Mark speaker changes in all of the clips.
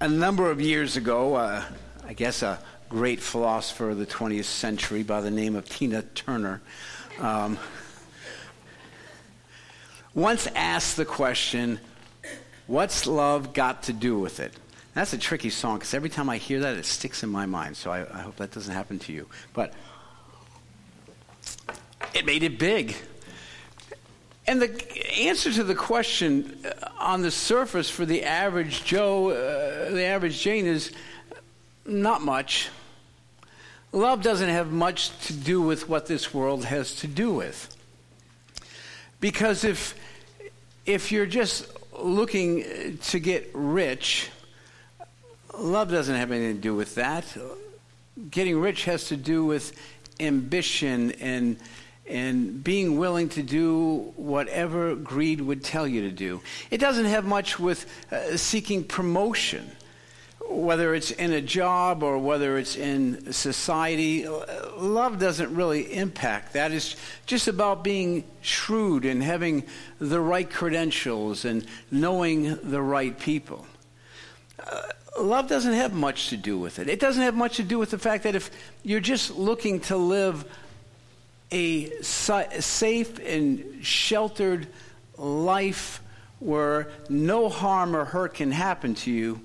Speaker 1: a number of years ago, uh, I guess a great philosopher of the 20th century by the name of Tina Turner um, once asked the question, What's love got to do with it? That's a tricky song because every time I hear that, it sticks in my mind. So I, I hope that doesn't happen to you. But it made it big. And the answer to the question uh, on the surface for the average Joe, uh, the average Jane, is not much. Love doesn't have much to do with what this world has to do with. Because if, if you're just looking to get rich, love doesn't have anything to do with that. Getting rich has to do with ambition and and being willing to do whatever greed would tell you to do. It doesn't have much with uh, seeking promotion, whether it's in a job or whether it's in society. Love doesn't really impact that. It's just about being shrewd and having the right credentials and knowing the right people. Uh, love doesn't have much to do with it. It doesn't have much to do with the fact that if you're just looking to live a safe and sheltered life where no harm or hurt can happen to you,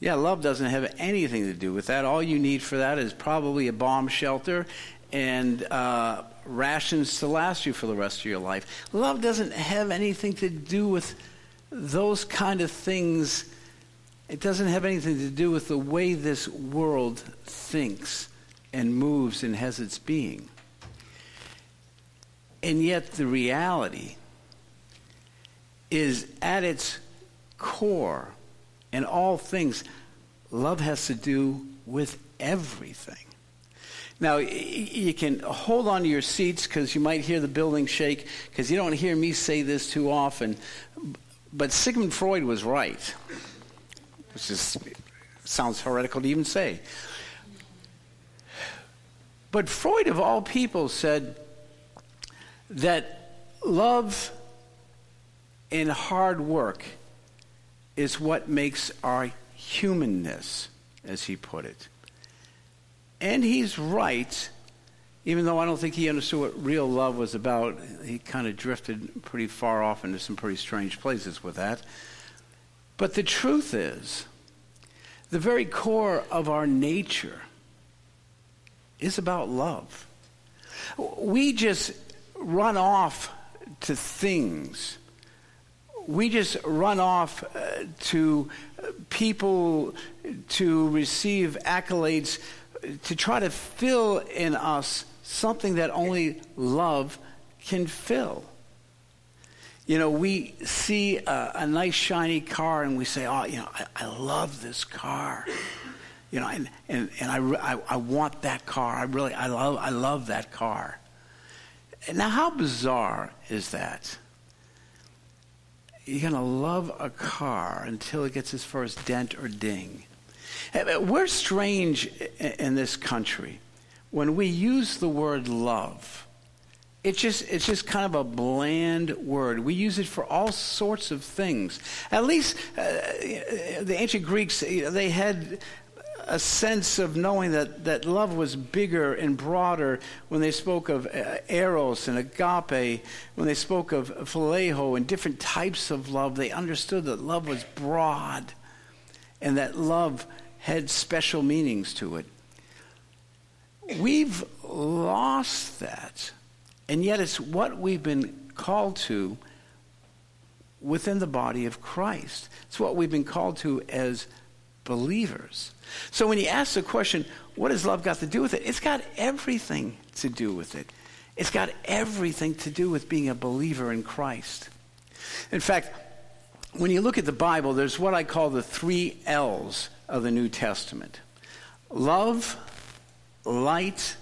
Speaker 1: yeah, love doesn't have anything to do with that. All you need for that is probably a bomb shelter and uh, rations to last you for the rest of your life. Love doesn't have anything to do with those kind of things. It doesn't have anything to do with the way this world thinks and moves and has its being. And yet, the reality is at its core, in all things, love has to do with everything. Now, you can hold on to your seats because you might hear the building shake because you don't hear me say this too often. But Sigmund Freud was right, which is, sounds heretical to even say. But Freud, of all people, said that love and hard work is what makes our humanness, as he put it. And he's right, even though I don't think he understood what real love was about. He kind of drifted pretty far off into some pretty strange places with that. But the truth is, the very core of our nature is about love. We just run off to things. We just run off uh, to people to receive accolades, to try to fill in us something that only love can fill. You know, we see a, a nice shiny car and we say, oh, you know, I, I love this car you know, and, and, and I, I, I, want that car. I really, I love, I love that car. Now, how bizarre is that? You're going to love a car until it gets its first dent or ding. We're strange in this country. When we use the word love, it's just, it's just kind of a bland word. We use it for all sorts of things. At least uh, the ancient Greeks, they had a sense of knowing that, that love was bigger and broader when they spoke of uh, eros and agape, when they spoke of phileo and different types of love. They understood that love was broad and that love had special meanings to it. We've lost that, and yet it's what we've been called to within the body of Christ. It's what we've been called to as believers. So when you ask the question, what has love got to do with it? It's got everything to do with it. It's got everything to do with being a believer in Christ. In fact, when you look at the Bible, there's what I call the three L's of the New Testament love, light,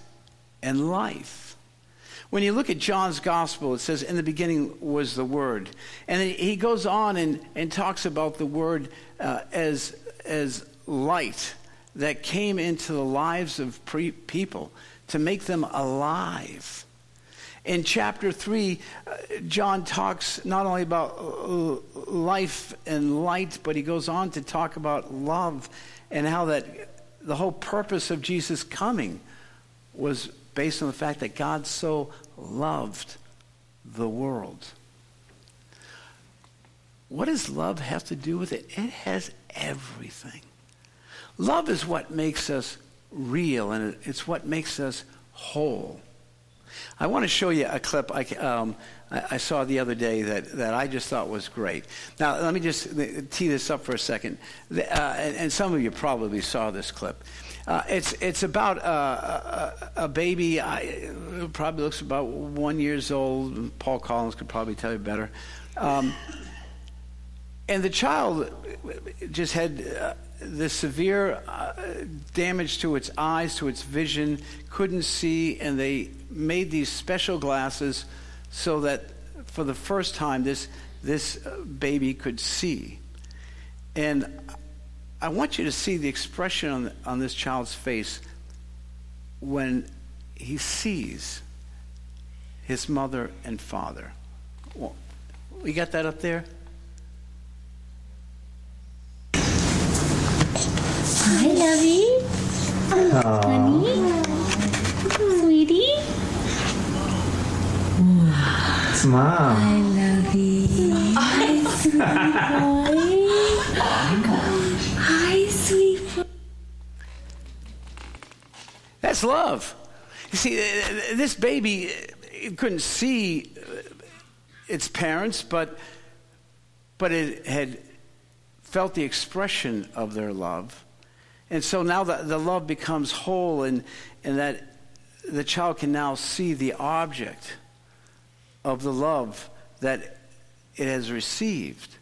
Speaker 1: and life. When you look at John's gospel, it says, In the beginning was the Word. And he goes on and, and talks about the Word uh, as, as light that came into the lives of pre- people to make them alive. In chapter 3, uh, John talks not only about uh, life and light, but he goes on to talk about love and how that the whole purpose of Jesus coming was based on the fact that God so loved the world. What does love have to do with it? It has everything. Love is what makes us real, and it's what makes us whole. I want to show you a clip I, um, I, saw the other day that, that I just thought was great. Now, let me just tee this up for a second. Uh, and, and, some of you probably saw this clip. Uh, it's, it's about uh, a, a, baby, I, probably looks about one years old. Paul Collins could probably tell you better. Um, and the child just had uh, this severe uh, damage to its eyes, to its vision, couldn't see, and they made these special glasses so that for the first time this, this uh, baby could see. And I want you to see the expression on, on this child's face when he sees his mother and father. Well, we got that up there?
Speaker 2: Hi, Lovey. Honey. Sweetie.
Speaker 3: It's mom.
Speaker 2: I love you. Hi, sweet boy. Hi, sweet boy.
Speaker 1: That's love. You see, this baby couldn't see uh, its parents, but but it had felt the expression of their love. And so now the, the love becomes whole, and, and that the child can now see the object of the love that it has received.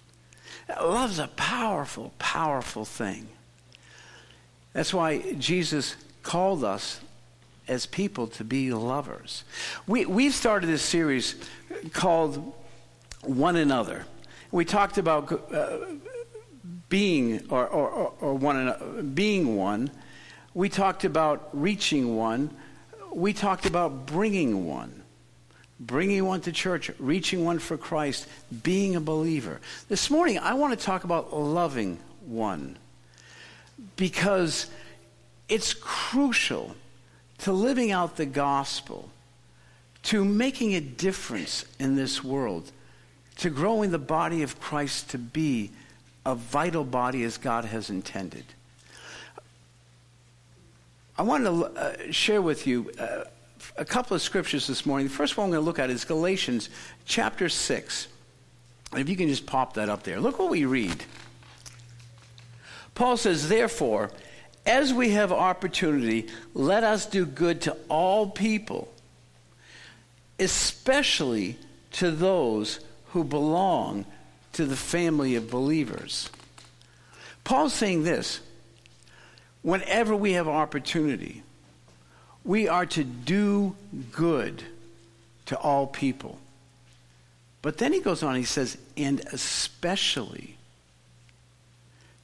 Speaker 1: Love's a powerful, powerful thing. That's why Jesus called us as people to be lovers. We, we started this series called One Another. We talked about uh, being or, or, or one being one. We talked about reaching one. We talked about bringing one. Bringing one to church, reaching one for Christ, being a believer. This morning, I want to talk about loving one because it's crucial to living out the gospel, to making a difference in this world, to growing the body of Christ to be a vital body as God has intended. I want to uh, share with you uh, a couple of scriptures this morning. The first one I'm going to look at is Galatians chapter 6. If you can just pop that up there. Look what we read. Paul says, Therefore, as we have opportunity, let us do good to all people, especially to those who belong to the family of believers. Paul's saying this whenever we have opportunity, we are to do good to all people. But then he goes on, he says, and especially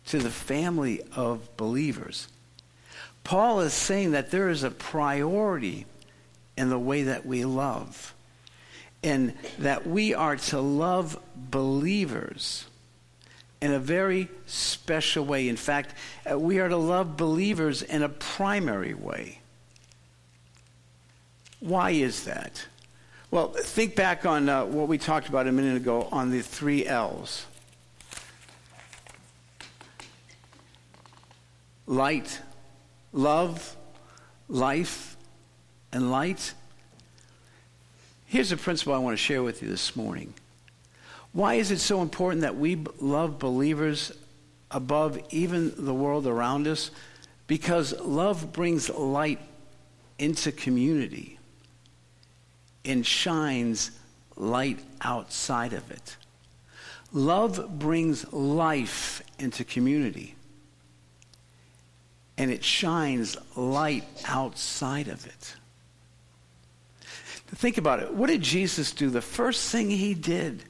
Speaker 1: to the family of believers. Paul is saying that there is a priority in the way that we love and that we are to love believers in a very special way. In fact, uh, we are to love believers in a primary way. Why is that? Well, think back on uh, what we talked about a minute ago on the three L's light, love, life, and light. Here's a principle I want to share with you this morning. Why is it so important that we love believers above even the world around us? Because love brings light into community and shines light outside of it. Love brings life into community and it shines light outside of it. Think about it. What did Jesus do? The first thing he did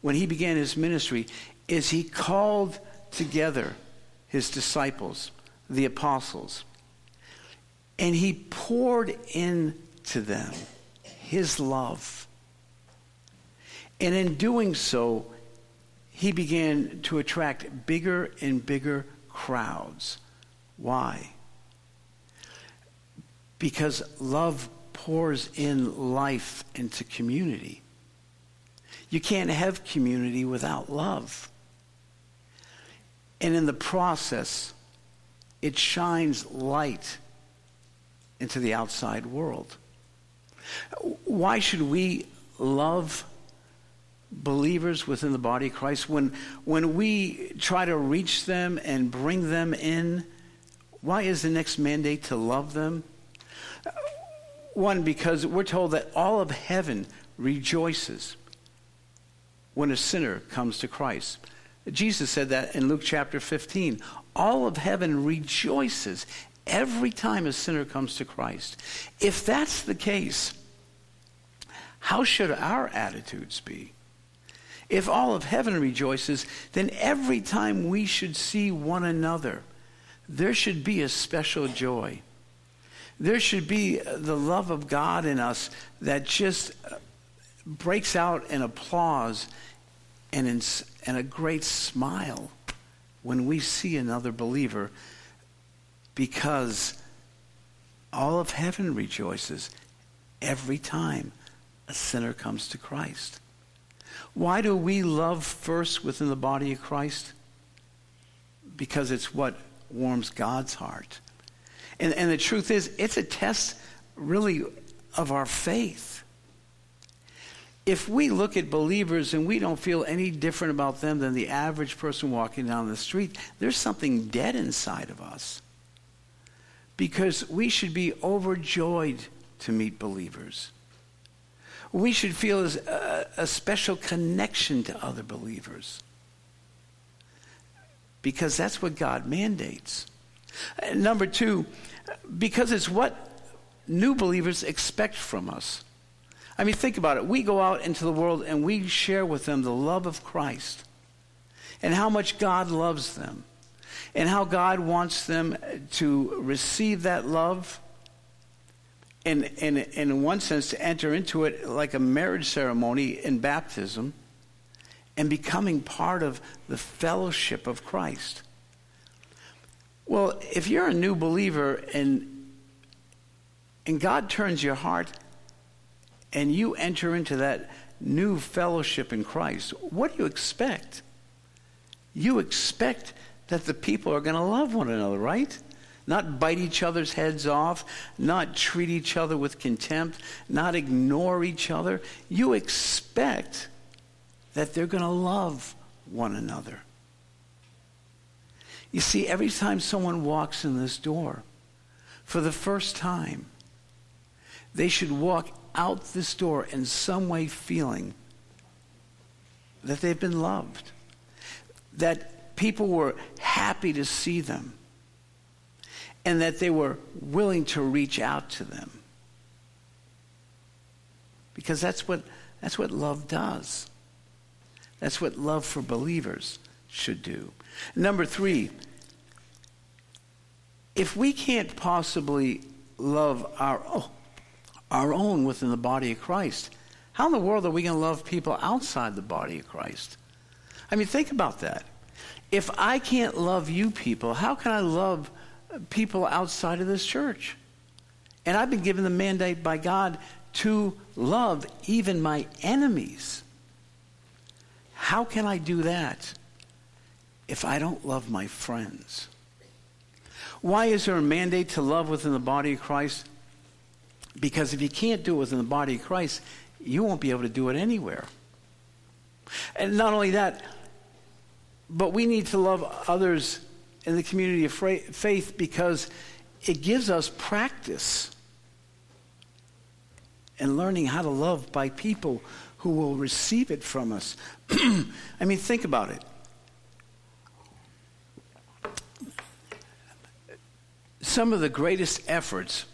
Speaker 1: when he began his ministry is he called together his disciples, the apostles, and he poured into them his love. And in doing so, he began to attract bigger and bigger crowds. Why? Because love pours in life into community. You can't have community without love. And in the process, it shines light into the outside world. Why should we love believers within the body of Christ when when we try to reach them and bring them in why is the next mandate to love them one because we're told that all of heaven rejoices when a sinner comes to Christ. Jesus said that in Luke chapter 15 all of heaven rejoices every time a sinner comes to Christ. If that's the case how should our attitudes be? If all of heaven rejoices, then every time we should see one another, there should be a special joy. There should be the love of God in us that just breaks out in applause and, in, and a great smile when we see another believer because all of heaven rejoices every time a sinner comes to Christ. Why do we love first within the body of Christ? Because it's what warms God's heart. And, and the truth is, it's a test really of our faith. If we look at believers and we don't feel any different about them than the average person walking down the street, there's something dead inside of us. Because we should be overjoyed to meet believers we should feel a, a special connection to other believers because that's what God mandates. Number two, because it's what new believers expect from us. I mean, think about it. We go out into the world and we share with them the love of Christ and how much God loves them and how God wants them to receive that love and, and, and in one sense, to enter into it like a marriage ceremony in baptism and becoming part of the fellowship of Christ. Well, if you're a new believer and, and God turns your heart and you enter into that new fellowship in Christ, what do you expect? You expect that the people are going to love one another, right? not bite each other's heads off, not treat each other with contempt, not ignore each other. You expect that they're going to love one another. You see, every time someone walks in this door for the first time, they should walk out this door in some way feeling that they've been loved, that people were happy to see them and that they were willing to reach out to them. Because that's what, that's what love does. That's what love for believers should do. Number three, if we can't possibly love our, oh, our own within the body of Christ, how in the world are we going to love people outside the body of Christ? I mean, think about that. If I can't love you people, how can I love people outside of this church. And I've been given the mandate by God to love even my enemies. How can I do that if I don't love my friends? Why is there a mandate to love within the body of Christ? Because if you can't do it within the body of Christ, you won't be able to do it anywhere. And not only that, but we need to love others in the community of faith because it gives us practice and learning how to love by people who will receive it from us. I mean, think about it. Some of the greatest efforts,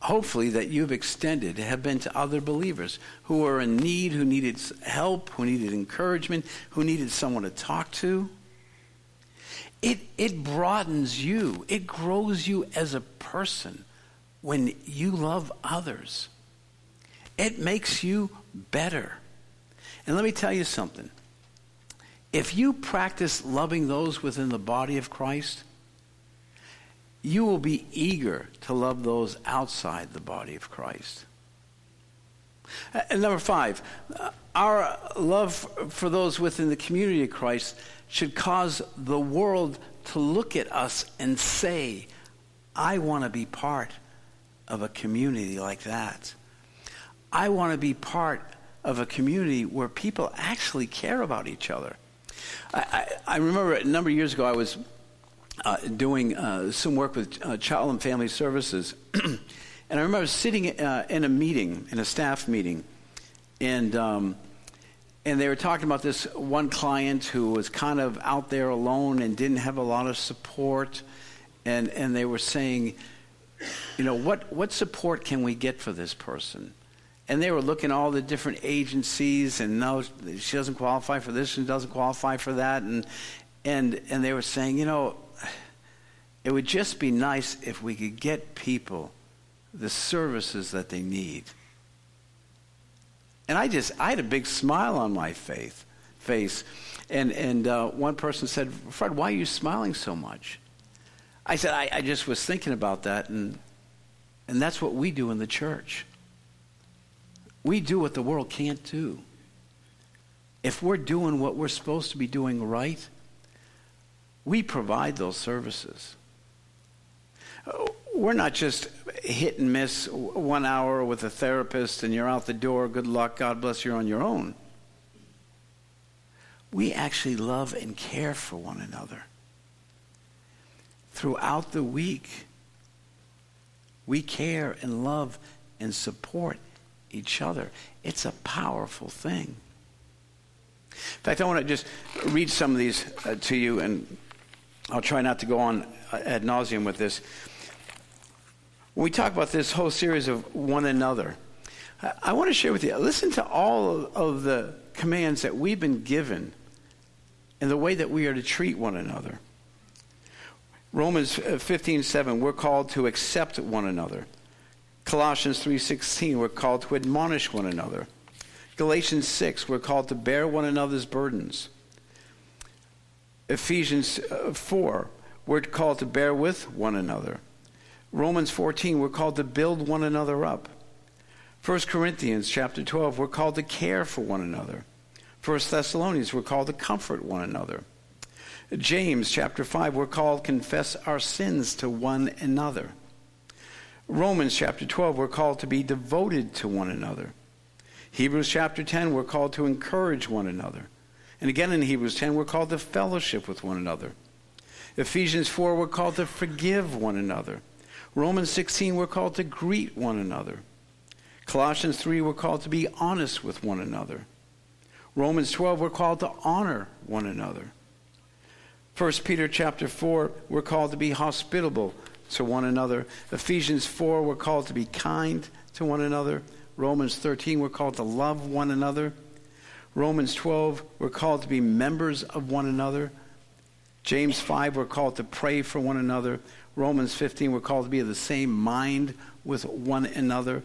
Speaker 1: hopefully, that you've extended have been to other believers who are in need, who needed help, who needed encouragement, who needed someone to talk to. It, it broadens you, it grows you as a person when you love others. It makes you better. And let me tell you something. If you practice loving those within the body of Christ, you will be eager to love those outside the body of Christ. Uh, and number five, uh, our love for those within the community of Christ should cause the world to look at us and say, I want to be part of a community like that. I want to be part of a community where people actually care about each other. I, I, I remember a number of years ago, I was uh, doing uh, some work with uh, Child and Family Services. and I remember sitting uh, in a meeting, in a staff meeting, and, um, and they were talking about this one client who was kind of out there alone and didn't have a lot of support. And, and they were saying, you know, what, what support can we get for this person? And they were looking at all the different agencies, and no, she doesn't qualify for this and doesn't qualify for that. And, and, and they were saying, you know, it would just be nice if we could get people the services that they need. And I just, I had a big smile on my face. face. And, and uh, one person said, Fred, why are you smiling so much? I said, I, I just was thinking about that, and, and that's what we do in the church. We do what the world can't do. If we're doing what we're supposed to be doing right, we provide those services. We're not just hit and miss one hour with a therapist and you're out the door. Good luck. God bless you on your own. We actually love and care for one another. Throughout the week, we care and love and support each other. It's a powerful thing. In fact, I want to just read some of these uh, to you, and I'll try not to go on ad nauseum with this. We talk about this whole series of one another, I want to share with you listen to all of the commands that we've been given and the way that we are to treat one another. Romans 15 7, we're called to accept one another. Colossians 3:16 we're called to admonish one another. Galatians 6 we're called to bear one another's burdens. Ephesians uh, 4 we're called to bear with one another. Romans 14 we're called to build one another up. 1 Corinthians chapter 12 we're called to care for one another. 1 Thessalonians we're called to comfort one another. James chapter 5 we're called confess our sins to one another. Romans chapter 12, we're called to be devoted to one another. Hebrews chapter 10, we're called to encourage one another. And again in Hebrews 10, we're called to fellowship with one another. Ephesians 4, we're called to forgive one another. Romans 16, we're called to greet one another. Colossians 3, we're called to be honest with one another. Romans 12, we're called to honor one another. 1 Peter chapter 4, we're called to be hospitable to one another. Ephesians 4, we're called to be kind to one another. Romans 13, we're called to love one another. Romans 12, we're called to be members of one another. James 5, we're called to pray for one another. Romans 15, we're called to be of the same mind with one another.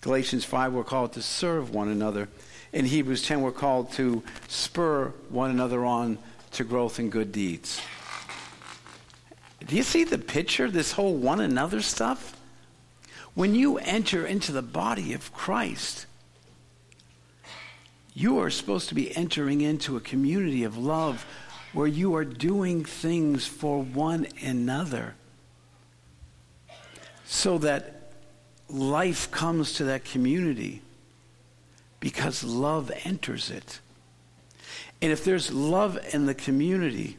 Speaker 1: Galatians 5, we're called to serve one another. In Hebrews 10, we're called to spur one another on to growth in good deeds. Do you see the picture, this whole one another stuff? When you enter into the body of Christ, you are supposed to be entering into a community of love where you are doing things for one another so that life comes to that community because love enters it. And if there's love in the community,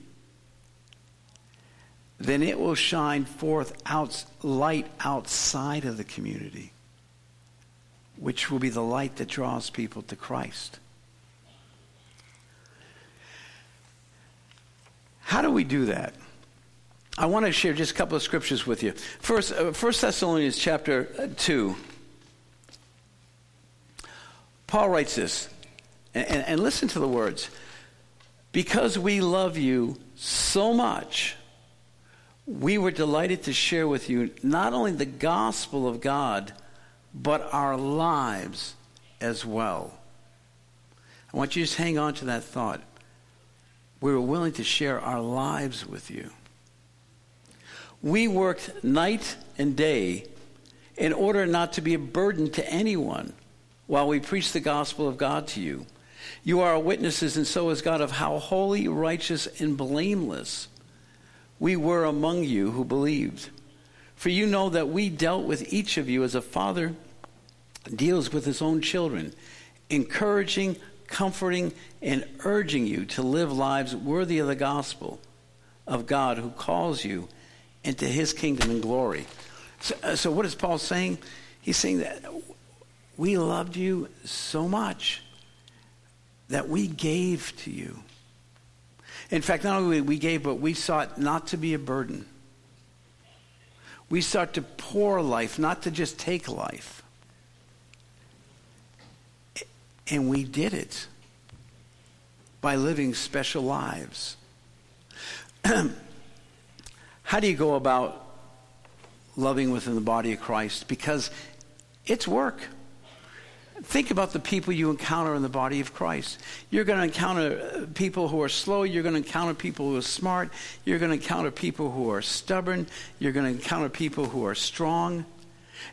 Speaker 1: then it will shine forth out, light outside of the community, which will be the light that draws people to Christ. How do we do that? I want to share just a couple of scriptures with you. First, uh, 1 Thessalonians chapter uh, 2. Paul writes this, and, and, and listen to the words. Because we love you so much, we were delighted to share with you not only the gospel of God, but our lives as well. I want you to just hang on to that thought. We were willing to share our lives with you. We worked night and day in order not to be a burden to anyone while we preach the gospel of God to you. You are witnesses, and so is God, of how holy, righteous, and blameless we were among you who believed. For you know that we dealt with each of you as a father deals with his own children, encouraging, comforting, and urging you to live lives worthy of the gospel of God who calls you into his kingdom and glory. So, uh, so what is Paul saying? He's saying that we loved you so much that we gave to you. In fact, not only we gave, but we sought not to be a burden. We sought to pour life, not to just take life. And we did it by living special lives. How do you go about loving within the body of Christ? Because it's work. Think about the people you encounter in the body of Christ. You're going to encounter uh, people who are slow. You're going to encounter people who are smart. You're going to encounter people who are stubborn. You're going to encounter people who are strong.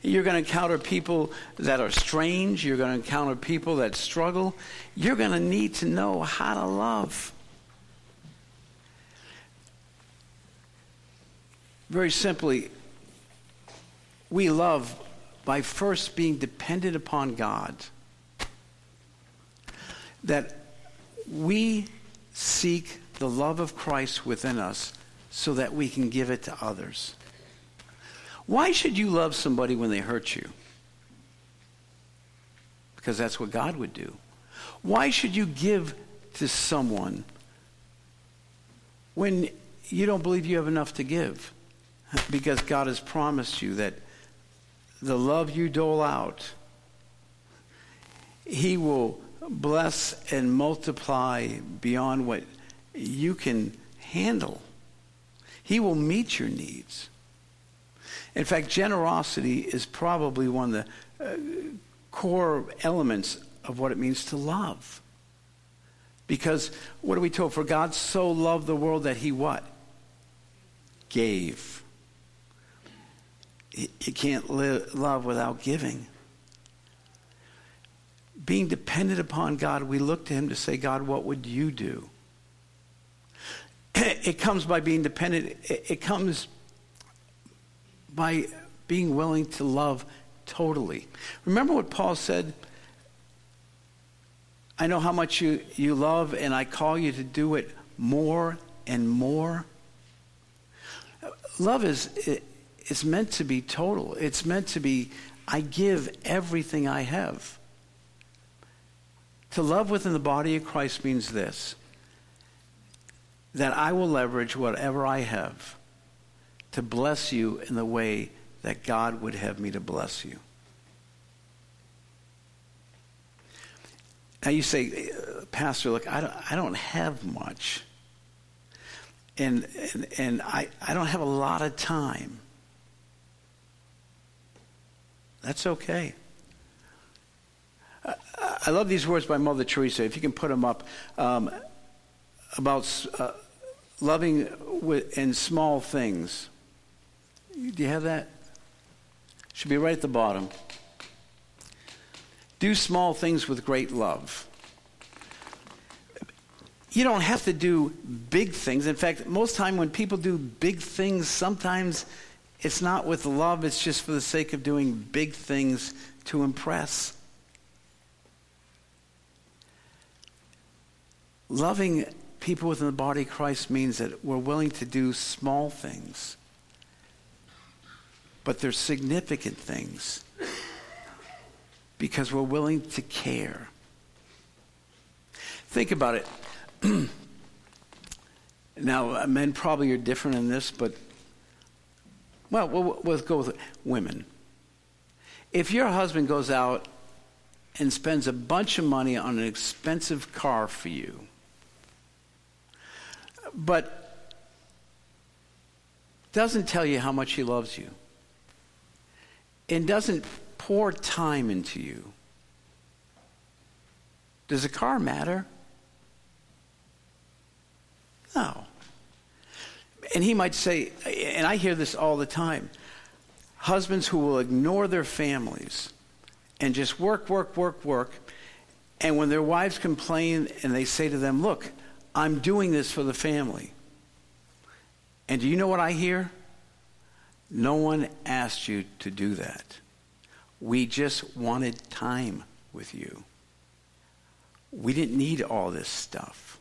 Speaker 1: You're going to encounter people that are strange. You're going to encounter people that struggle. You're going to need to know how to love. Very simply, we love by first being dependent upon God. That we seek the love of Christ within us so that we can give it to others. Why should you love somebody when they hurt you? Because that's what God would do. Why should you give to someone when you don't believe you have enough to give? Because God has promised you that the love you dole out, He will bless and multiply beyond what you can handle. He will meet your needs. In fact, generosity is probably one of the uh, core elements of what it means to love. Because what are we told? For God so loved the world that he what? Gave. You can't live, love without giving. Being dependent upon God, we look to Him to say, God, what would you do? It comes by being dependent, it comes by being willing to love totally. Remember what Paul said? I know how much you, you love, and I call you to do it more and more. Love is it's meant to be total. It's meant to be, I give everything I have. To love within the body of Christ means this that I will leverage whatever I have to bless you in the way that God would have me to bless you. Now you say, Pastor, look, I don't, I don't have much. And, and, and I, I don't have a lot of time. That's okay. I love these words by Mother Teresa. If you can put them up, um, about uh, loving in small things. Do you have that? Should be right at the bottom. Do small things with great love. You don't have to do big things. In fact, most time when people do big things, sometimes it's not with love, it's just for the sake of doing big things to impress. Loving people within the body of Christ means that we're willing to do small things, but they're significant things because we're willing to care. Think about it. now, men probably are different in this, but well, we'll, we'll go with women. If your husband goes out and spends a bunch of money on an expensive car for you, but doesn't tell you how much he loves you, and doesn't pour time into you. Does a car matter? No. And he might say, and I hear this all the time husbands who will ignore their families and just work, work, work, work. And when their wives complain and they say to them, Look, I'm doing this for the family. And do you know what I hear? No one asked you to do that. We just wanted time with you. We didn't need all this stuff.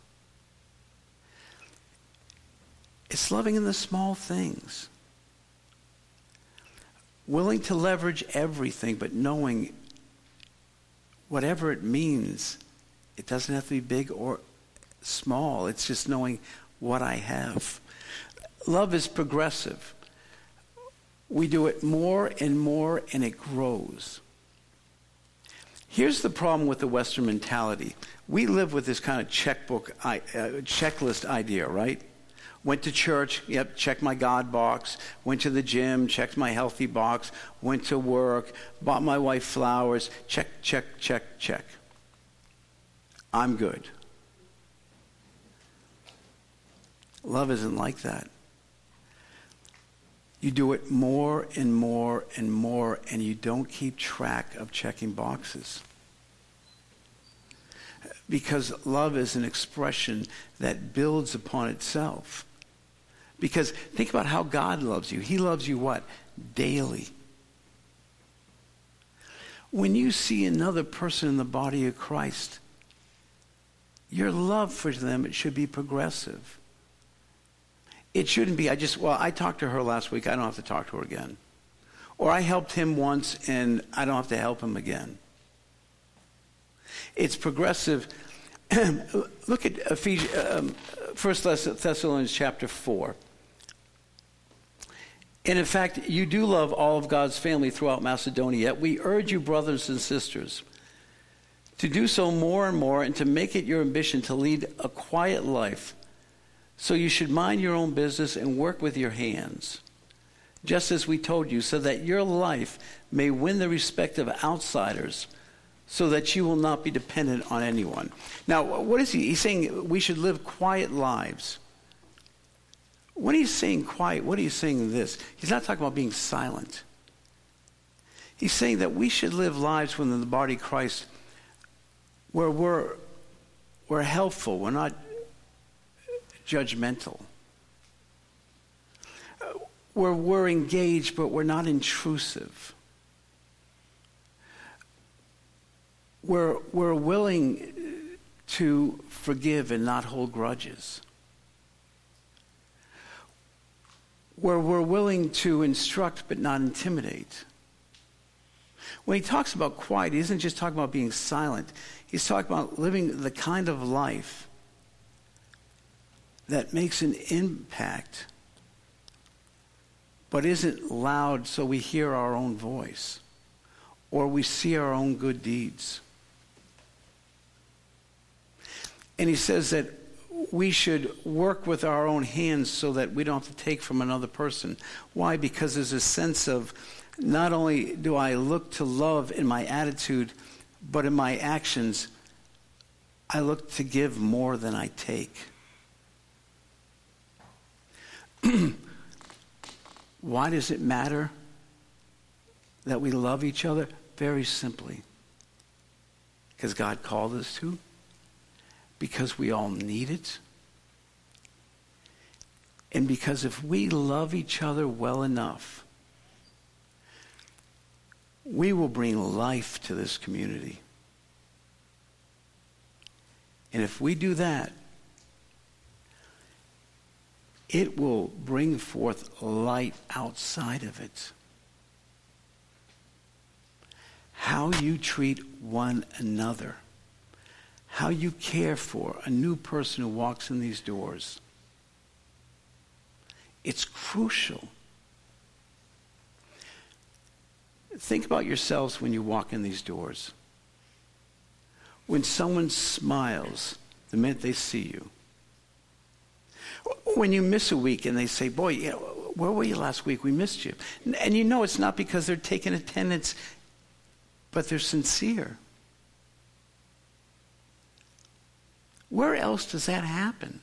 Speaker 1: It's loving in the small things. Willing to leverage everything, but knowing whatever it means, it doesn't have to be big or small. It's just knowing what I have. Love is progressive. We do it more and more, and it grows. Here's the problem with the Western mentality. We live with this kind of checkbook, uh, checklist idea, right? Went to church, yep, check my God box. Went to the gym, checked my healthy box. Went to work, bought my wife flowers, check, check, check, check. I'm good. Love isn't like that. You do it more and more and more, and you don't keep track of checking boxes. Because love is an expression that builds upon itself. Because think about how God loves you. He loves you what? Daily. When you see another person in the body of Christ, your love for them it should be progressive. It shouldn't be, I just, well, I talked to her last week, I don't have to talk to her again. Or I helped him once and I don't have to help him again. It's progressive. Look at Ephesians, um, 1 Thessalonians chapter 4. And in fact, you do love all of God's family throughout Macedonia. Yet we urge you, brothers and sisters, to do so more and more and to make it your ambition to lead a quiet life so you should mind your own business and work with your hands, just as we told you, so that your life may win the respect of outsiders, so that you will not be dependent on anyone. Now, what is he? He's saying we should live quiet lives. When he's saying quiet, what he's saying this? He's not talking about being silent. He's saying that we should live lives within the body of Christ where we're, we're helpful, we're not judgmental. Uh, Where we're engaged, but we're not intrusive. We're, we're willing to forgive and not hold grudges. Where we're willing to instruct but not intimidate. When he talks about quiet, he isn't just talking about being silent. He's talking about living the kind of life that makes an impact but isn't loud so we hear our own voice or we see our own good deeds. And he says that we should work with our own hands so that we don't have to take from another person. Why? Because there's a sense of not only do I look to love in my attitude, but in my actions, I look to give more than I take. Why does it matter that we love each other? Very simply. Because God called us to, because we all need it, and because if we love each other well enough, we will bring life to this community. And if we do that, it will bring forth light outside of it. How you treat one another, how you care for a new person who walks in these doors. It's crucial. Think about yourselves when you walk in these doors. When someone smiles the minute they see you, when you miss a week and they say, boy, you know, where were you last week? We missed you. And you know it's not because they're taking attendance but they're sincere. Where else does that happen?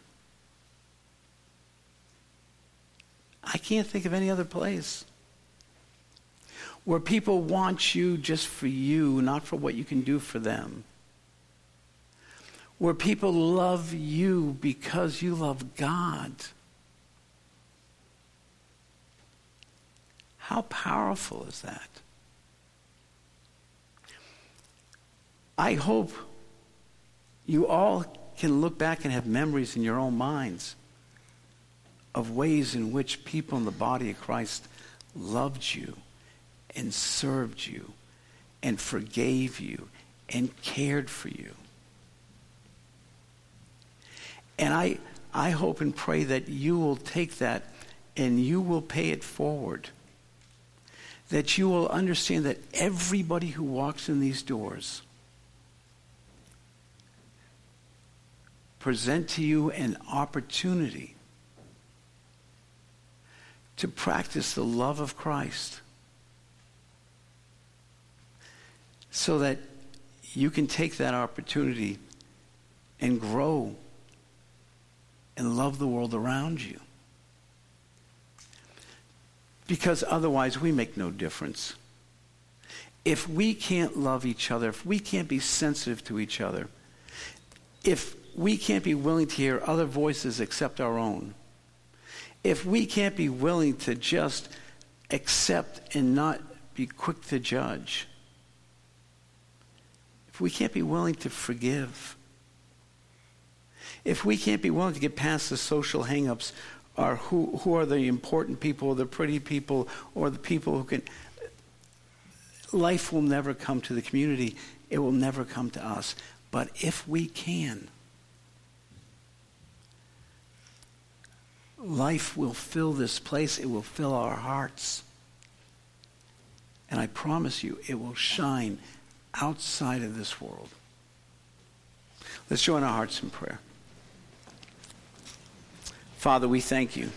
Speaker 1: I can't think of any other place where people want you just for you, not for what you can do for them. Where people love you because you love God. How powerful is that? I hope you all can look back and have memories in your own minds of ways in which people in the body of Christ loved you and served you and forgave you and cared for you. And I, I hope and pray that you will take that and you will pay it forward. That you will understand that everybody who walks in these doors present to you an opportunity to practice the love of Christ so that you can take that opportunity and grow and love the world around you. Because otherwise, we make no difference. If we can't love each other, if we can't be sensitive to each other, if we can't be willing to hear other voices except our own, if we can't be willing to just accept and not be quick to judge, if we can't be willing to forgive, if we can't be willing to get past the social hangups, or who, who are the important people, the pretty people, or the people who can, life will never come to the community. It will never come to us. But if we can, life will fill this place, it will fill our hearts. And I promise you, it will shine outside of this world. Let's join our hearts in prayer. Father, we thank you